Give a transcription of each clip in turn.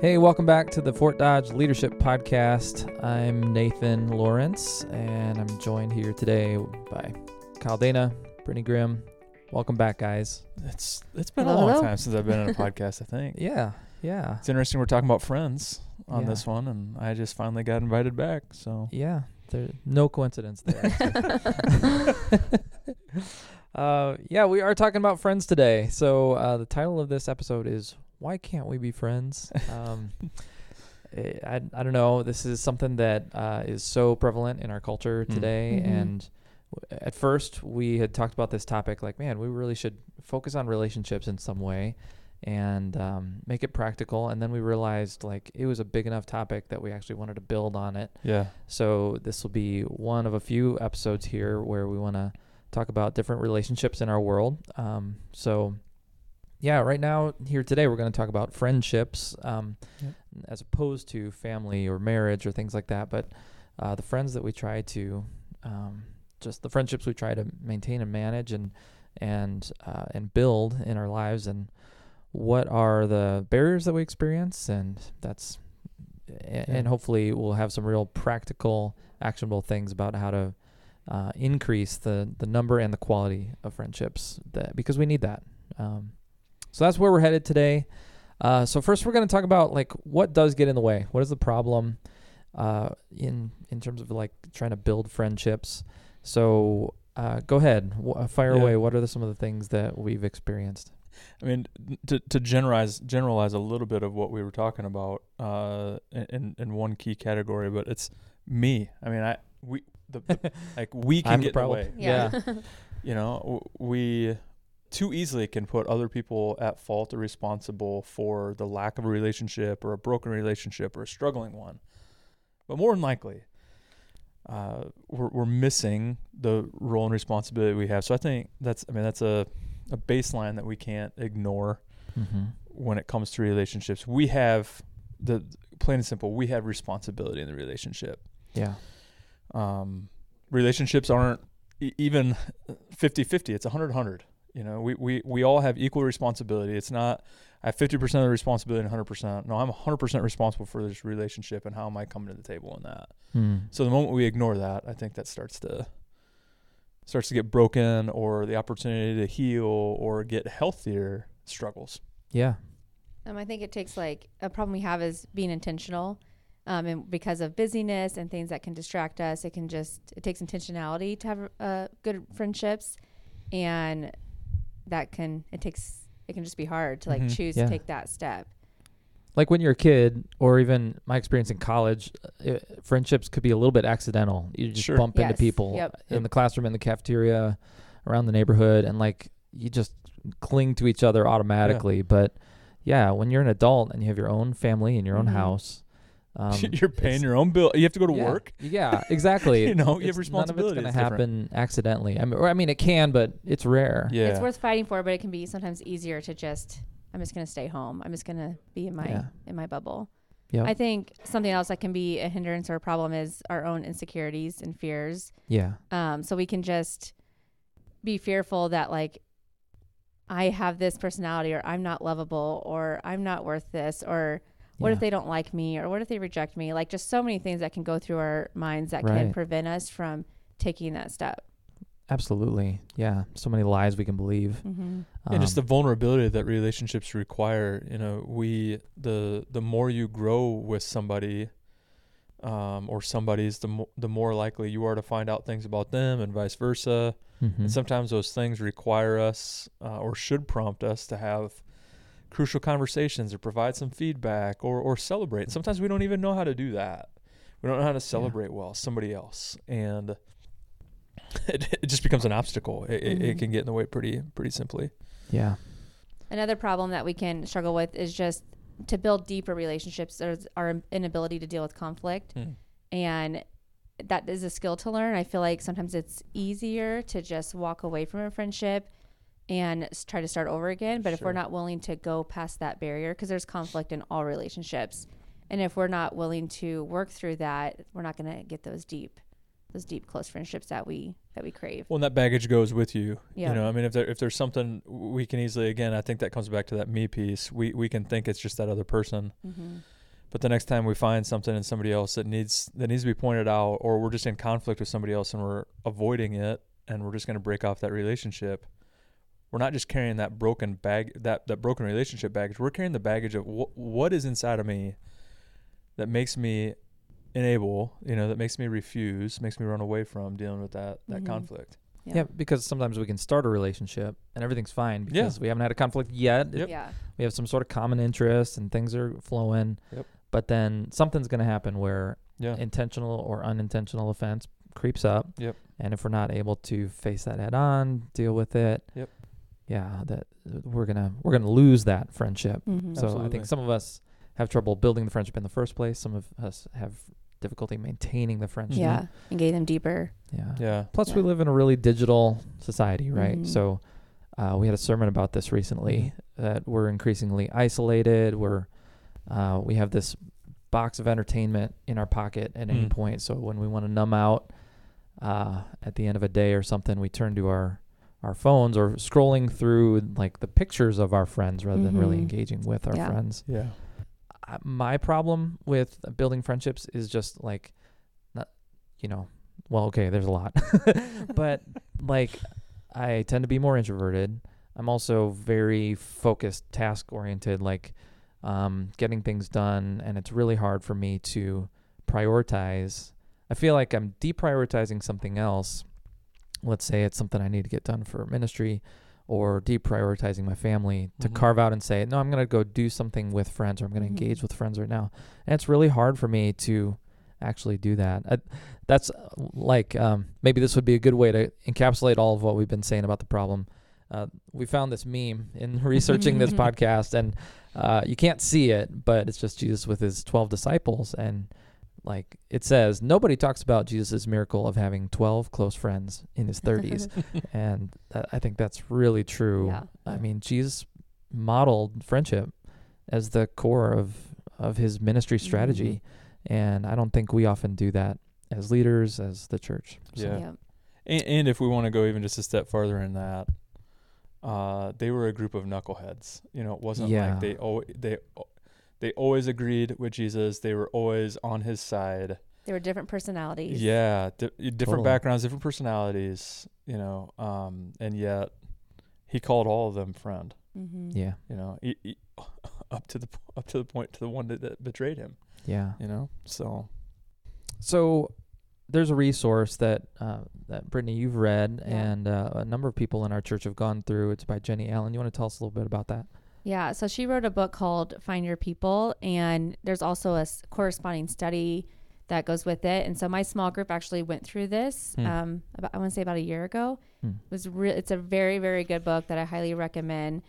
Hey, welcome back to the Fort Dodge Leadership Podcast. I'm Nathan Lawrence, and I'm joined here today by Kyle Dana, Brittany Grimm. Welcome back, guys. It's it's been a long time since I've been on a podcast. I think Yeah, yeah, it's interesting. We're talking about friends on Yeah. this one, and I just finally got invited back. So yeah. There, no coincidence there. uh, yeah, we are talking about friends today. So uh, the title of this episode is "Why Can't We Be Friends?" Um, eh, I I don't know. This is something that uh, is so prevalent in our culture Mm. today, Mhm. and w- at first we had talked about this topic like, man, we really should focus on relationships in some way and um, make it practical. And then we realized like it was a big enough topic that we actually wanted to build on it. yeah, So this will be one of a few episodes here where we want to talk about different relationships in our world. Um, so yeah, right now here today we're going to talk about friendships um, Yep. as opposed to family or marriage or things like that. But uh, the friends that we try to um, just the friendships we try to maintain and manage and and uh, and build in our lives and what are the barriers that we experience and that's a- and hopefully we'll have some real practical actionable things about how to uh, increase the the number and the quality of friendships that because we need that um, so that's where we're headed today uh, so first we're going to talk about like what does get in the way what is the problem uh, in in terms of like trying to build friendships so uh, go ahead w- fire Yeah. away what are the, some of the things that we've experienced I mean to to generalize generalize a little bit of what we were talking about uh, in in one key category, but it's me. I mean, I we the, the like we can I'm the get in the problem. way. Yeah. You know, w- we too easily can put other people at fault or responsible for the lack of a relationship or a broken relationship or a struggling one. But more than likely, uh, we're, we're missing the role and responsibility we have. So I think that's, I mean, that's a, a baseline that we can't ignore mm-hmm. when it comes to relationships. We have the plain and simple, we have responsibility in the relationship yeah um, relationships aren't e- even 50-50 it's 100-100 you know we, we, we all have equal responsibility. It's not i have 50% of the responsibility and 100% no i'm 100% responsible for this relationship and how am i coming to the table in that. Hmm. so the moment we ignore that i think that starts to starts to get broken or the opportunity to heal or get healthier struggles. Yeah. Um, I think it takes like a problem we have is being intentional, um, and because of busyness and things that can distract us, it can just it takes intentionality to have uh, good friendships, and that can it takes it can just be hard to like Mhm. choose Yeah. to take that step. like when you're a kid or even my experience in college uh, friendships could be a little bit accidental you just Sure. bump into people Yep. in the classroom in the cafeteria around the neighborhood and like you just cling to each other automatically but yeah when you're an adult and you have your own family and your own Mhm. house um, you're paying your own bill you have to go to yeah, work yeah exactly You know, you have It's- none of it's responsibility, gonna it's different. happen accidentally I mean, or, I mean it can but it's rare yeah It's worth fighting for, but it can be sometimes easier to just I'm just gonna stay home. I'm just gonna be in my Yeah. in my bubble. Yep. I think something else that can be a hindrance or a problem is our own insecurities and fears. yeah Um, so we can just be fearful that like I have this personality or I'm not lovable or I'm not worth this or what if they don't like me or what if they reject me? Like just so many things that can go through our minds that Right. can prevent us from taking that step. absolutely yeah so many lies we can believe Mm-hmm. and just the Um, vulnerability that relationships require you know we the the more you grow with somebody um, or somebody's the mo- the more likely you are to find out things about them and vice versa mhm. and sometimes those things require us uh, or should prompt us to have crucial conversations or provide some feedback or or celebrate and sometimes we don't even know how to do that we don't know how to celebrate well somebody else and it, it just becomes an obstacle it, it, it Mhm. can get in the way pretty pretty simply yeah Another problem that we can struggle with is just to build deeper relationships. There's our inability to deal with conflict, Hmm. and that is a skill to learn. I feel like sometimes it's easier to just walk away from a friendship and try to start over again. But if we're not willing to go past that barrier, because there's conflict in all relationships, and if we're not willing to work through that, we're not going to get those deep those deep close friendships that we that we crave. Well, and that baggage goes with you. Yeah. You know, I mean, if there if there's something we can easily again, I think that comes back to that me piece. We we can think it's just that other person, Mm-hmm. but the next time we find something in somebody else that needs that needs to be pointed out, or we're just in conflict with somebody else and we're avoiding it, and we're just going to break off that relationship. We're not just carrying that broken bag that that broken relationship baggage. We're carrying the baggage of wh- what is inside of me that makes me enable you know, that makes me refuse, makes me run away from dealing with that that Mhm. conflict. Yeah. because sometimes we can start a relationship and everything's fine Yeah. because we haven't had a conflict yet. Yep. Yeah. We have some sort of common interest and things are flowing. Yep. But then something's going to happen where Yeah. intentional or unintentional offense creeps up. Yep. And if we're not able to face that head on, deal with it. Yep. Yeah, that we're gonna we're gonna lose that friendship. Mm-hmm. So I think some of us have trouble building the friendship in the first place. Some of us have difficulty maintaining the friendship. yeah, and getting them deeper. Yeah. yeah. Plus, Yeah. we live in a really digital society, right? Mhm. So, uh, we had a sermon about this recently that we're increasingly isolated. We're uh, we have this box of entertainment in our pocket at any Mm. point. So when we want to numb out uh, at the end of a day or something, we turn to our our phones or scrolling through like the pictures of our friends rather than really Mhm. engaging with our Yeah. friends Yeah. uh, my problem with building friendships is just like not you know well okay there's a lot but like i tend to be more introverted i'm also very focused task oriented like um, getting things done and it's really hard for me to prioritize i feel like i'm deprioritizing something else let's say it's something i need to get done for ministry or deprioritizing my family to Mhm. carve out and say, no, I'm going to go do something with friends or I'm going to Mhm. engage with friends right now. And it's really hard for me to actually do that. I, that's uh, like, um, maybe this would be a good way to encapsulate all of what we've been saying about the problem. Uh, we found this meme in researching this podcast, and uh, you can't see it, but it's just Jesus with his 12 disciples. And like it says, nobody talks about Jesus' miracle of having 12 close friends in his 30s and that, I think that's really true. Yeah. I mean, Jesus modeled friendship as the core of of his ministry strategy, and I don't think we often do that as leaders, as the church. So, Yeah. yeah. And, and if we want to go even just a step farther in that, uh, they were a group of knuckleheads. You know, it wasn't Yeah. like they al- they they always agreed with Jesus. They were always on his side. There were different personalities. Yeah, di- different Totally. backgrounds, different personalities. You know, um, and yet he called all of them friend. Mm-hmm. yeah, You know, he, he- up to the up to the point to the one that, that betrayed him. yeah. You know, so So there's a resource that uh, that Brittany you've read, Yeah. and uh, a number of people in our church have gone through. It's by Jennie Allen. You want to tell us a little bit about that? Yeah, so she wrote a book called Find Your People, and there's also a corresponding study that goes with it. And so my small group actually went through this. Hmm. Um, about, I want to say about a year ago. Hmm. It was re- it's a very very good book that I highly recommend.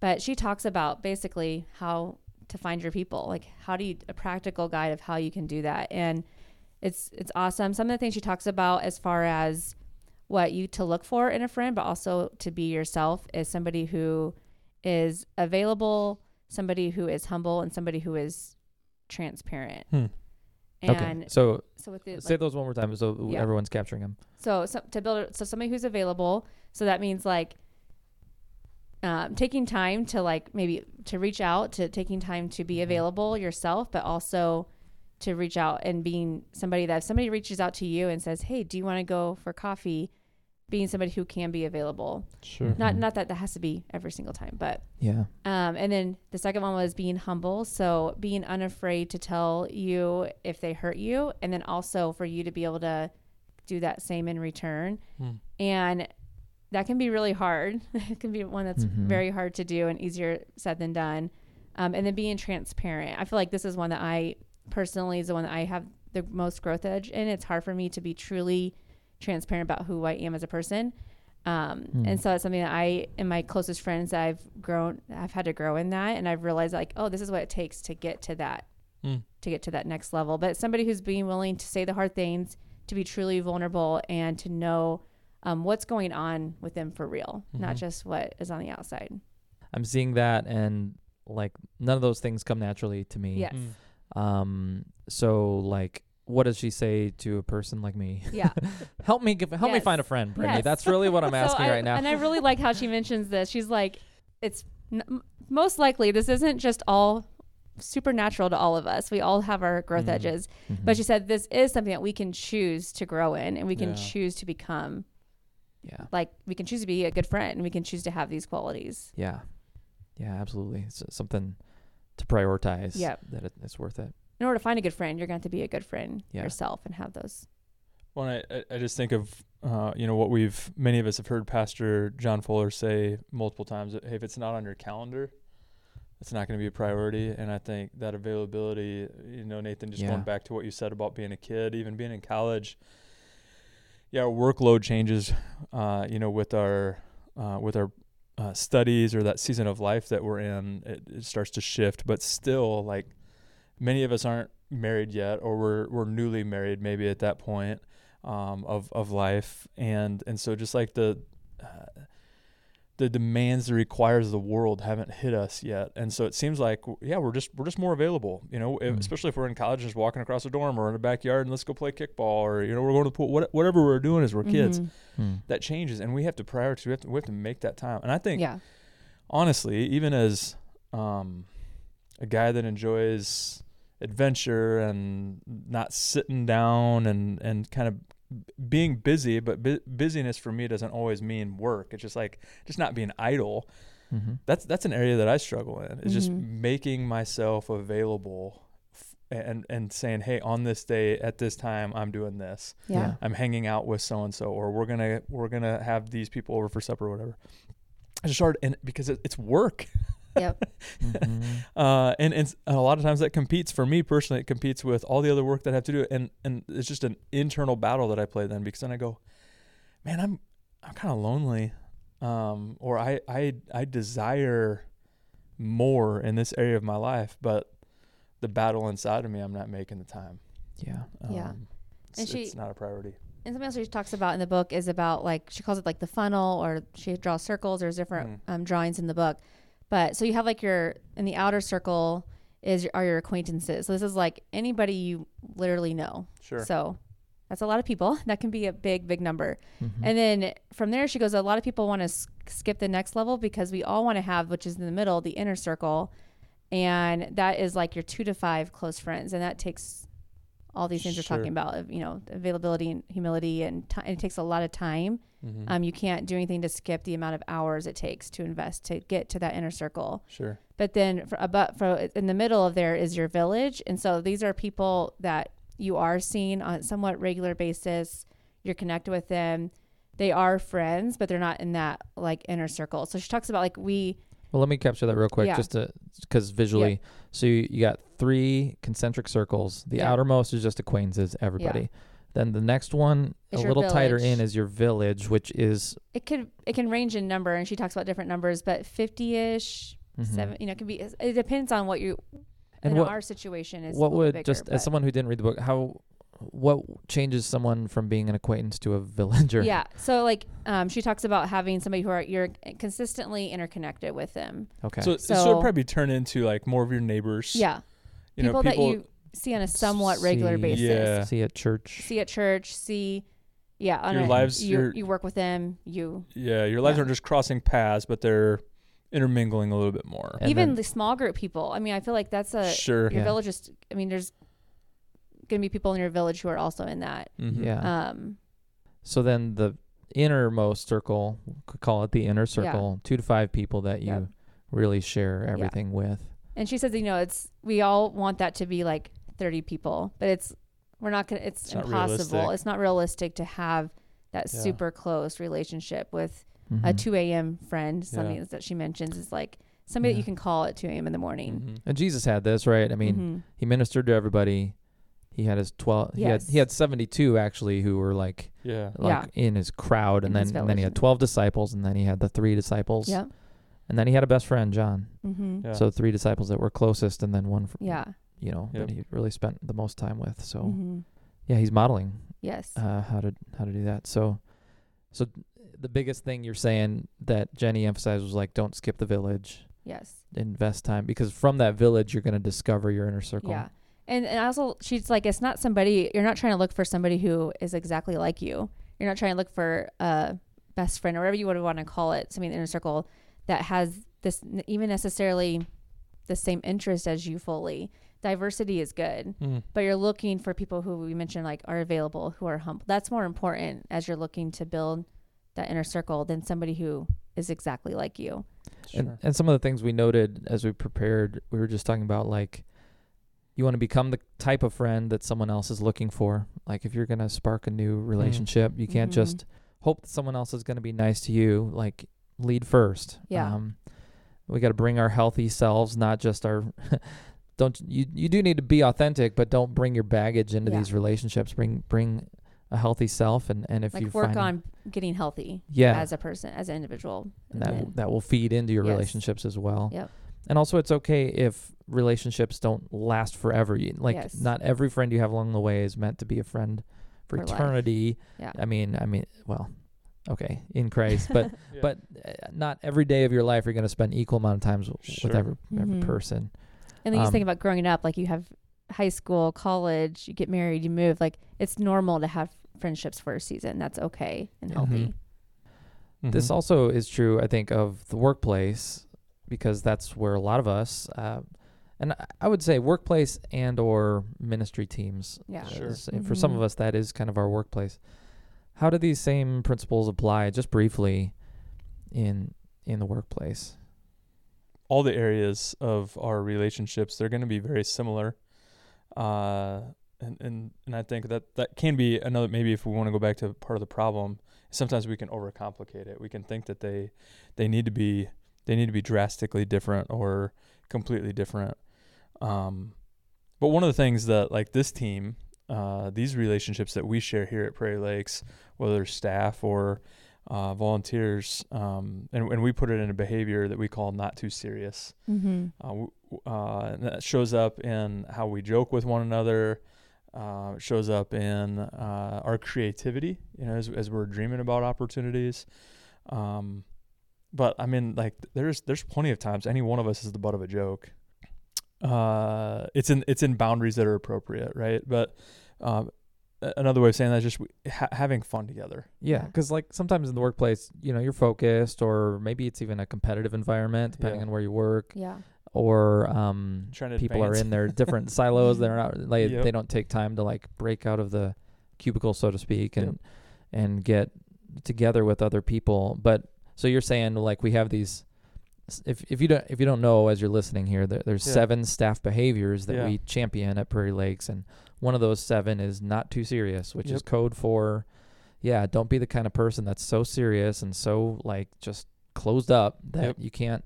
But she talks about basically how to find your people, like how do you a practical guide of how you can do that, and it's it's awesome. Some of the things she talks about as far as what you to look for in a friend, but also to be yourself is somebody who is available, somebody who is humble, and somebody who is transparent. Hmm. And okay. So so with the say like, those one more time, so Yeah. everyone's capturing them. so, so to build so somebody who's available. So that means like um, taking time to like maybe to reach out to taking time to be available yourself, but also to reach out and being somebody that if somebody reaches out to you and says, "Hey, do you want to go for coffee?" Being somebody who can be available. sure. Not Mhm. not that that has to be every single time, but Yeah. um, and then the second one was being humble. So being unafraid to tell you if they hurt you, and then also for you to be able to do that same in return. Hmm. And that can be really hard. it can be one that's Mhm. very hard to do and easier said than done. Um, and then being transparent. I feel like this is one that I personally is the one that I have the most growth edge in. It's hard for me to be truly transparent about who I am as a person. Um, Hmm. And so it's something that I, and my closest friends, I've grown, I've had to grow in that. And I've realized like, oh, this is what it takes to get to that, Hmm. to get to that next level. But somebody who's being willing to say the hard things, to be truly vulnerable and to know um, what's going on with them for real, not Mhm. just what is on the outside. I'm seeing that, and like none of those things come naturally to me. Yes. Mm. Um, so like what does she say to a person like me? Yeah. help me give, help me find a friend, Brittany. Yes. That's really what I'm So asking I- right now. And I really like how she mentions this. She's like, it's n- most likely this isn't just all supernatural to all of us. We all have our growth Mhm. edges. Mhm. But she said this is something that we can choose to grow in and we can Yeah. choose to become yeah, like we can choose to be a good friend and we can choose to have these qualities. yeah, yeah, absolutely. It's something to prioritize. Yep. that it, it's worth it. In order to find a good friend, you're going to have to be a good friend Yeah. yourself and have those. Well, I, I- I just think of uh, you know what we've many of us have heard Pastor John Fuller say multiple times. That, hey, if it's not on your calendar, it's not going to be a priority. And I think that availability, you know, Nathan, just Yeah. going back to what you said about being a kid, even being in college. Yeah, our workload changes. Uh, you know, with our uh, with our uh, studies or that season of life that we're in, it, it starts to shift. But still, like many of us aren't married yet, or we're we're newly married, maybe at that point um, of of life, and and so just like the uh, the demands, the requires of the world haven't hit us yet, and so it seems like yeah, we're just we're just more available, you know, if- Mm. especially if we're in college and just walking across the dorm or in the backyard and let's go play kickball or you know we're going to the pool, what, whatever we're doing as we're kids, Mhm. Hmm. that changes, and we have to prioritize. We have to, we have to make that time, and I think Yeah. honestly, even as um, a guy that enjoys adventure and not sitting down and, and kind of being busy, but bu- busyness for me doesn't always mean work. It's just like just not being idle. Mhm. That's that's an area that I struggle in. Is just Mhm. making myself available f- and and saying, hey, on this day at this time, I'm doing this. Yeah. Yeah. I'm hanging out with so and so, or we're gonna we're gonna have these people over for supper or whatever. I just started, and because it, it's work, Yep. Mhm. uh, and, and a lot of times that competes for me personally. It competes with all the other work that I have to do, and and it's just an internal battle that I play then because then I go, man, I'm I'm kind of lonely, um, or I I I desire more in this area of my life, but the battle inside of me, I'm not making the time. Yeah. Yeah. Um, it's, And she- it's not a priority. And something else she talks about in the book is about like she calls it like the funnel, or she draws circles. There's different Mm. um, drawings in the book, but so you have like your in the outer circle is your, are your acquaintances. So this is like anybody you literally know. Sure. So that's a lot of people. That can be a big, big number. Mhm. And then from there, she goes, a lot of people want to s- skip the next level because we all want to have, which is in the middle, the inner circle. And that is like your two to five close friends. And that takes all these things we're talking about, you know, availability and humility. And ti it takes a lot of time. Mhm. Um, you can't do anything to skip the amount of hours it takes to invest to get to that inner circle. sure. But then for about for in the middle of there is your village, and so these are people that you are seeing on somewhat regular basis. You're connected with them. They are friends, but they're not in that like inner circle. So she talks about like we Well, let me capture that real quick, Yeah. just to because visually. So you, you got three concentric circles. The Yeah. outermost is just acquaintances, everybody. Then the next one, Is a your little tighter in, is your village, which is it could it can range in number, and she talks about different numbers, but fifty ish, mhm. seven. You know, it can be. It depends on what you. And in what our situation is what little would bigger, just but- as someone who didn't read the book, how what changes someone from being an acquaintance to a villager? Yeah. So like um, she talks about having somebody who are you're consistently interconnected with them. Okay. So, so, So- it'd probably turn into like more of your neighbors. Yeah. You people, know, people. that you see on a somewhat regular See- basis. Yeah. See at church. See at church, see yeah, on Your a, lives- you, you work with them, you yeah, your lives Yeah. aren't just crossing paths, but they're intermingling a little bit more. And even then- the small group people. I mean, I feel like that's a sure. your Yeah. village is I mean, there's gonna be people in your village who are also in that. Mhm. Yeah. Um So then the innermost circle, we could call it the inner circle, two to five people that you Yep. really share everything with. and she says, you know, it's we all want that to be like thirty people, but it's we're not gonna it's, It's impossible. realistic. It's not realistic to have that Yeah. super close relationship with a Mhm. 2 a.m. friend. Yeah. Something that she mentions is like somebody that you can call at 2 a.m. in the morning. Mhm. And Jesus had this, right? I mean, Mhm. he ministered to everybody. He had his 12 he had he had 72 actually who were like Yeah. like in his crowd and In then and then he had 12 disciples and then he had the three disciples. Yeah. And then he had a best friend, John. Mm-hmm. Yeah. So three disciples that were closest and then one fr- Yeah. You know, Yep. that he really spent the most time with. So Mhm. yeah, he's modeling Yes. uh, how to how to do that. So so the biggest thing you're saying that Jennie emphasized was like don't skip the village, yes. invest time because from that village you're going to discover your inner circle. Yeah. And, and also, she's like, it's not somebody, you're not trying to look for somebody who is exactly like you. You're not trying to look for a best friend or whatever you would want to call it, somebody in the inner circle that has this, even necessarily the same interest as you fully. Diversity is good, Mm. but you're looking for people who we mentioned like are available, who are humble. That's more important as you're looking to build that inner circle than somebody who is exactly like you. And and some of the things we noted as we prepared, we were just talking about like you want to become the type of friend that someone else is looking for. Like if you're gonna spark a new relationship, you can't Mhm. just hope that someone else is gonna be nice to you. Like lead first. Yeah. Um, we got to bring our healthy selves, not just our. don't you? You do need to be authentic, but don't bring your baggage into Yeah. these relationships. Bring bring a healthy self, and and if you work on getting healthy yeah, as a person, as an individual. and that then- that will feed into your Yes. relationships as well. Yep. And also, it's okay if relationships don't last forever. You, like, Yes. not every friend you have along the way is meant to be a friend for, For life. eternity. Yeah. I mean, I mean, well, okay, in Christ, but Yeah. but uh, not every day of your life you're going to spend equal amount of times Sure. with every every Mhm. person. And then you just think Um, about growing up, like you have high school, college, you get married, you move. Like it's normal to have friendships for a season. That's okay and healthy. This Mhm. also is true, I think, of the workplace because that's where a lot of us, uh, and I- I would say workplace and or ministry teams. Yeah. Sure. is- For some of Mhm. us, that is kind of our workplace. How do these same principles apply, just briefly, in in the workplace? All the areas of our relationships they're going to be very similar. Uh and, and and I think that that can be another maybe if we want to go back to part of the problem sometimes we can overcomplicate it. We can think that they they need to be they need to be drastically different or completely different. Um but one of the things that like this team uh these relationships that we share here at Prairie Lakes whether staff or uh, volunteers, um, and, and we put it in a behavior that we call not too serious. Mm-hmm. Uh, w- uh, and that shows up in how we joke with one another. Uh, it shows up in uh, our creativity, you know, as, as we're dreaming about opportunities. Um, but I mean, like, there's there's plenty of times any one of us is the butt of a joke. Uh, it's in it's in boundaries that are appropriate, right? But um, another way of saying that is just ha- having fun together. Yeah, Yeah. because like sometimes in the workplace, you know, you're focused, or maybe it's even a competitive environment, depending Yeah. on where you work, Yeah. or um, Trying to people are in their different silos. They're not like Yep. they don't take time to like break out of the cubicle, so to speak, and Yep. and get together with other people. But so you're saying like we have these. If if you don't if you don't know as you're listening here, there, there's Yeah. seven staff behaviors that Yeah. we champion at Prairie Lakes, and one of those seven is not too serious, which is code for, yeah, don't be the kind of person that's so serious and so like just closed up that Yep. you can't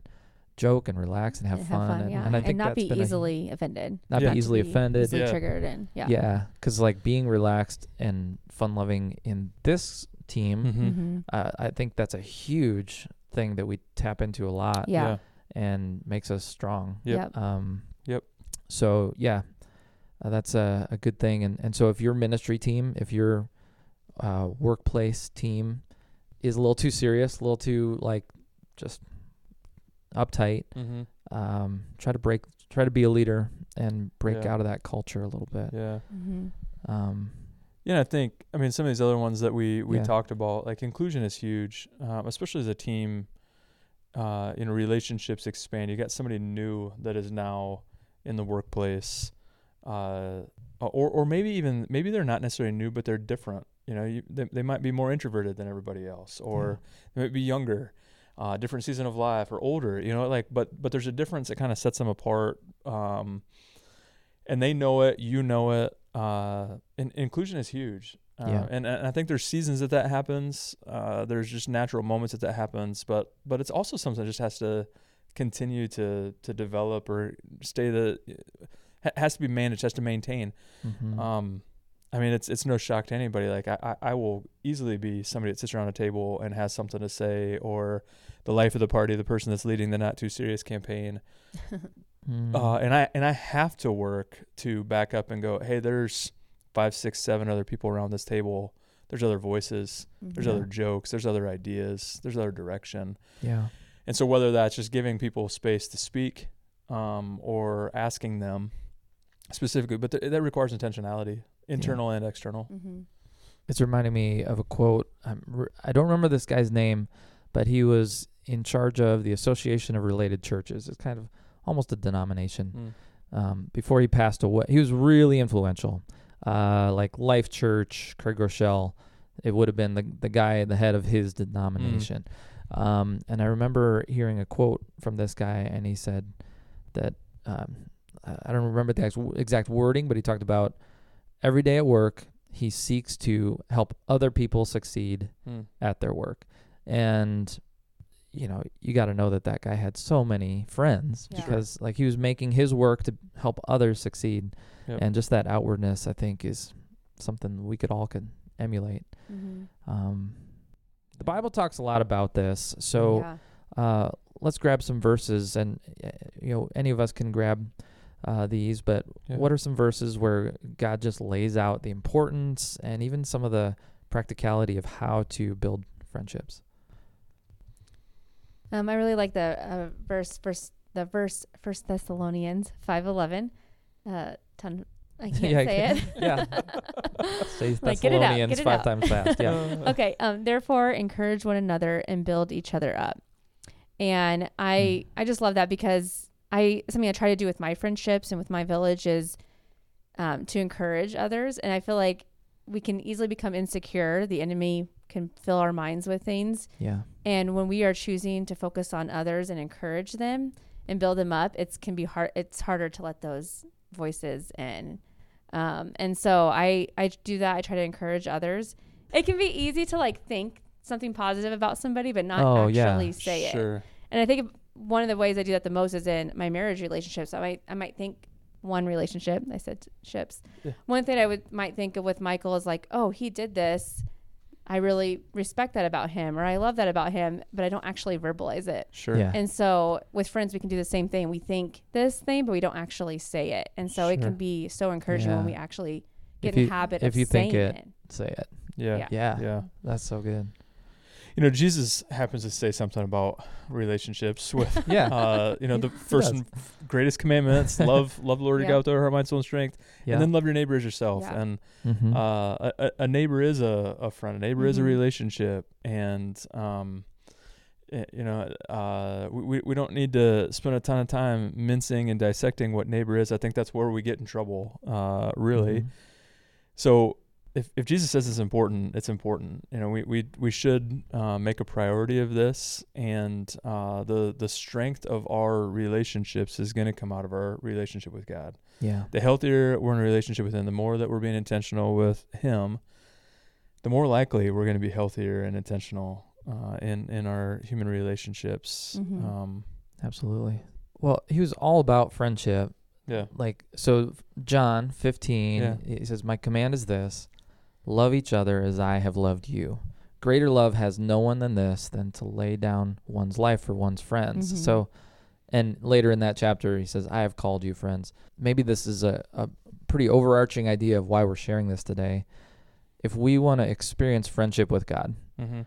joke and relax and have, And fun. and, yeah. and I think not that's be been a- easily offended. not Yeah. be easily to be offended. Easily Yeah. triggered and yeah. Yeah, because like being relaxed and fun loving in this team, Mhm. Mm-hmm. uh, I think that's a huge thing that we tap into a lot Yeah. and makes us strong. Yep. Yep. Um, Yep. So yeah, uh, that's a, a good thing. And and so if your ministry team, if your uh, workplace team is a little too serious, a little too like just uptight, Mm-hmm. um, try to break, try to be a leader and break Yeah. out of that culture a little bit. Yeah. Mm-hmm. Um, Yeah, I think I mean some of these other ones that we we Yeah. talked about, like inclusion is huge, um, especially as a team. Uh, you know, relationships expand. You got somebody new that is now in the workplace, uh, or or maybe even maybe they're not necessarily new, but they're different. You know, you, they they might be more introverted than everybody else, or they might be younger, uh, different season of life, or older. You know, like but but there's a difference that kind of sets them apart. Um, and they know it, you know it. Uh, and inclusion is huge. Uh, Yeah. and, and I think there's seasons that that happens. Uh, there's just natural moments that that happens, but but it's also something that just has to continue to to develop or stay the ha- has to be managed, has to maintain. mhm. Um, I mean, it's it's no shock to anybody. Like I, I, I will easily be somebody that sits around a table and has something to say, or the life of the party, the person that's leading the not too serious campaign. Mm. Uh, and I and I have to work to back up and go, hey, there's five, six, seven other people around this table. There's other voices. There's other jokes. There's other ideas. There's other direction. yeah. And so whether that's just giving people space to speak, um, or asking them, specifically, but th- that requires intentionality, internal and external. Mm-hmm. It's reminding me of a quote. I'm, re- I don't remember this guy's name, but he was in charge of the Association of Related Churches. It's kind of almost a denomination. Mm. Um, before he passed away, he was really influential. Uh, like Life Church, Craig Groeschel, it would have been the the guy, the head of his denomination. Um, and I remember hearing a quote from this guy, and he said that um, I I don't remember the exact wording, but he talked about every day at work he seeks to help other people succeed Mm. at their work, and you know you got to know that that guy had so many friends Yeah. because like he was making his work to help others succeed, Yep. and just that outwardness I think is something we could all could emulate. Mm-hmm. Um, the Bible talks a lot about this, so yeah. uh, let's grab some verses, and uh, you know, any of us can grab uh, these. But Yeah. what are some verses where God just lays out the importance and even some of the practicality of how to build friendships? Um, I really like the uh, verse, verse, the verse, First Thessalonians five eleven. Uh, ton. I can't Yeah, I say can- it. yeah. Say Like, get it out, Thessalonians get five out. times fast. Yeah. okay. Um, therefore, encourage one another and build each other up. And I, I just love that because I something I try to do with my friendships and with my village is um, to encourage others. And I feel like we can easily become insecure. The enemy can fill our minds with things. yeah. And when we are choosing to focus on others and encourage them and build them up, it's can be hard. It's harder to let those voices in. Um, and so I I do that. I try to encourage others. It can be easy to like think something positive about somebody, but not Oh, yeah. actually say it. And I think one of the ways I do that the most is in my marriage relationships. I might I might think one relationship. I said ships. Yeah. One thing I would might think of with Michael is like, oh, he did this. I really respect that about him, or I love that about him, but I don't actually verbalize it. Sure. Yeah. And so with friends, we can do the same thing. We think this thing, but we don't actually say it. And so it can be so encouraging Yeah. when we actually get If in you- the habit if of you think saying it- it. Say it. Yeah. Yeah. Yeah. Yeah. That's so good. You know, Jesus happens to say something about relationships with, Yeah. uh, you know, the first and greatest commandments: love, love the Lord your God with all your heart, mind, soul, and strength, yeah. and then love your neighbor as yourself. Yeah. And Mhm. uh, a, a- a neighbor is a, a friend. A neighbor is a Mhm. relationship, and um, you know, uh, we we- we don't need to spend a ton of time mincing and dissecting what neighbor is. I think that's where we get in trouble, uh, really. Mhm. So if, if Jesus says it's important, it's important. You know, we we, we should uh, make a priority of this, and uh, the the strength of our relationships is going to come out of our relationship with God. Yeah. The healthier we're in a relationship with Him, the more that we're being intentional with Him, the more likely we're going to be healthier and intentional uh, in in our human relationships. Mhm. Um, Absolutely. Well, he was all about friendship. yeah, Like so John 15 Yeah. he says my command is this love each other as I have loved you. Greater love has no one than this than to lay down one's life for one's friends. Mhm. So and later in that chapter he says I have called you friends. Maybe this is a, a pretty overarching idea of why we're sharing this today. If we want to experience friendship with God, mm-hmm.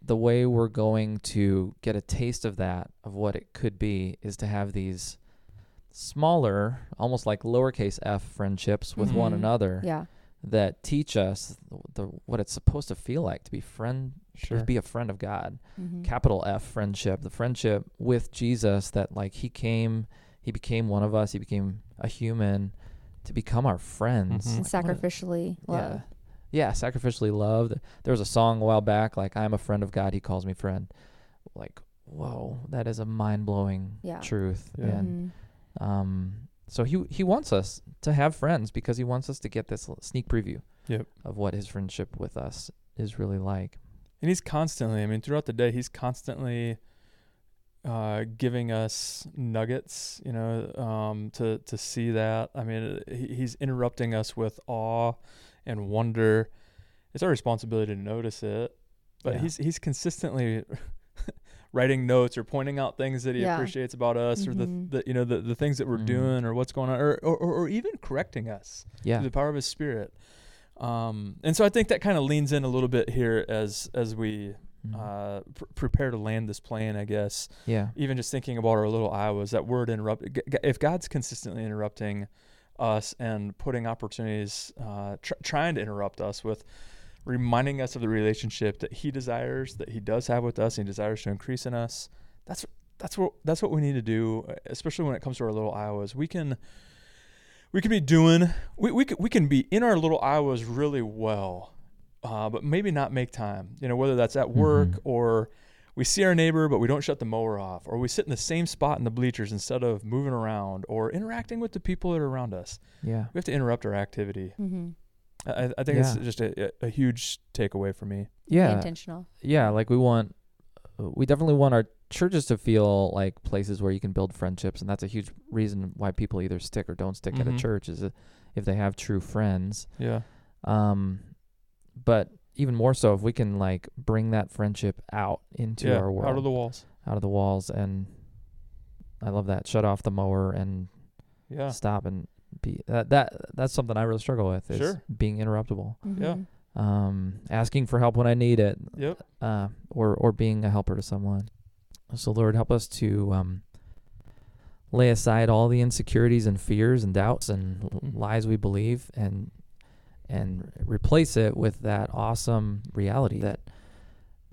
the way we're going to get a taste of that, of what it could be, is to have these smaller, almost like lowercase f friendships with one Mhm. another Yeah. That teach us the, what it's supposed to feel like to be friend, sure. to be a friend of God. Mhm. Capital F friendship, the friendship with Jesus that like he came, he became one of us, he became a human to become our friends. Mhm. And Like, what a- sacrificially love. yeah. Yeah, sacrificially loved. There was a song a while back, like I'm a friend of God, he calls me friend. Like, whoa, that is a mind blowing Yeah. truth. Yeah. And Mhm. um so he he wants us to have friends because he wants us to get this sneak preview Yep. of what his friendship with us is really like. And he's constantly, I mean, throughout the day, he's constantly uh, giving us nuggets, you know, um, to, to see that. I mean, uh, he, he's interrupting us with awe and wonder. It's our responsibility to notice it, but Yeah. he's, he's consistently writing notes or pointing out things that he Yeah. appreciates about us or the, Mhm. the, you know, the, the things that we're Mhm. doing or what's going on or, or, or, or even correcting us Yeah. through the power of his spirit. Um, and so I think that kind of leans in a little bit here as as we Mhm. uh, pr- prepare to land this plane. I guess yeah. even just thinking about our little Iowas, that word interrupt. g- g- If God's consistently interrupting us and putting opportunities, uh, tr- trying to interrupt us with reminding us of the relationship that He desires, that He does have with us, and He desires to increase in us. That's that's what that's what we need to do, especially when it comes to our little Iowas. We can we can be doing we we can, we can be in our little Iowas really well, uh, but maybe not make time. You know, whether that's at work Mhm. or we see our neighbor but we don't shut the mower off, or we sit in the same spot in the bleachers instead of moving around or interacting with the people that are around us. Yeah. We have to interrupt our activity. Mm-hmm. I, I think it's just a, a huge takeaway for me. Yeah. intentional. yeah like we want we definitely want our churches to feel like places where you can build friendships and that's a huge reason why people either stick or don't stick at Mhm. a church is if they have true friends Yeah. um but even more so if we can like bring that friendship out into yeah. our world Out of the walls. out of the walls and i love that shut off the mower and Yeah. stop and be that that that's something i really struggle with is Sure. being interruptible Yeah. Mhm. um asking for help when i need it Yep. uh, or or being a helper to someone. So Lord, help us to um, lay aside all the insecurities and fears and doubts and l- Mhm. lies we believe, and and replace it with that awesome reality that,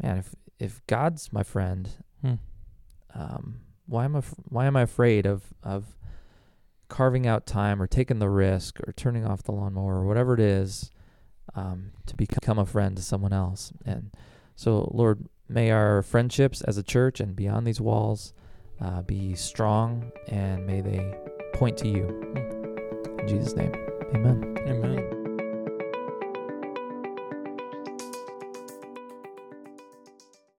man, if if God's my friend, Hmm. um, why am I why am I afraid of of carving out time or taking the risk or turning off the lawnmower or whatever it is um, to become a friend to someone else? And so, Lord, may our friendships as a church and beyond these walls uh, be strong and may they point to you. In Jesus' name, amen. Amen.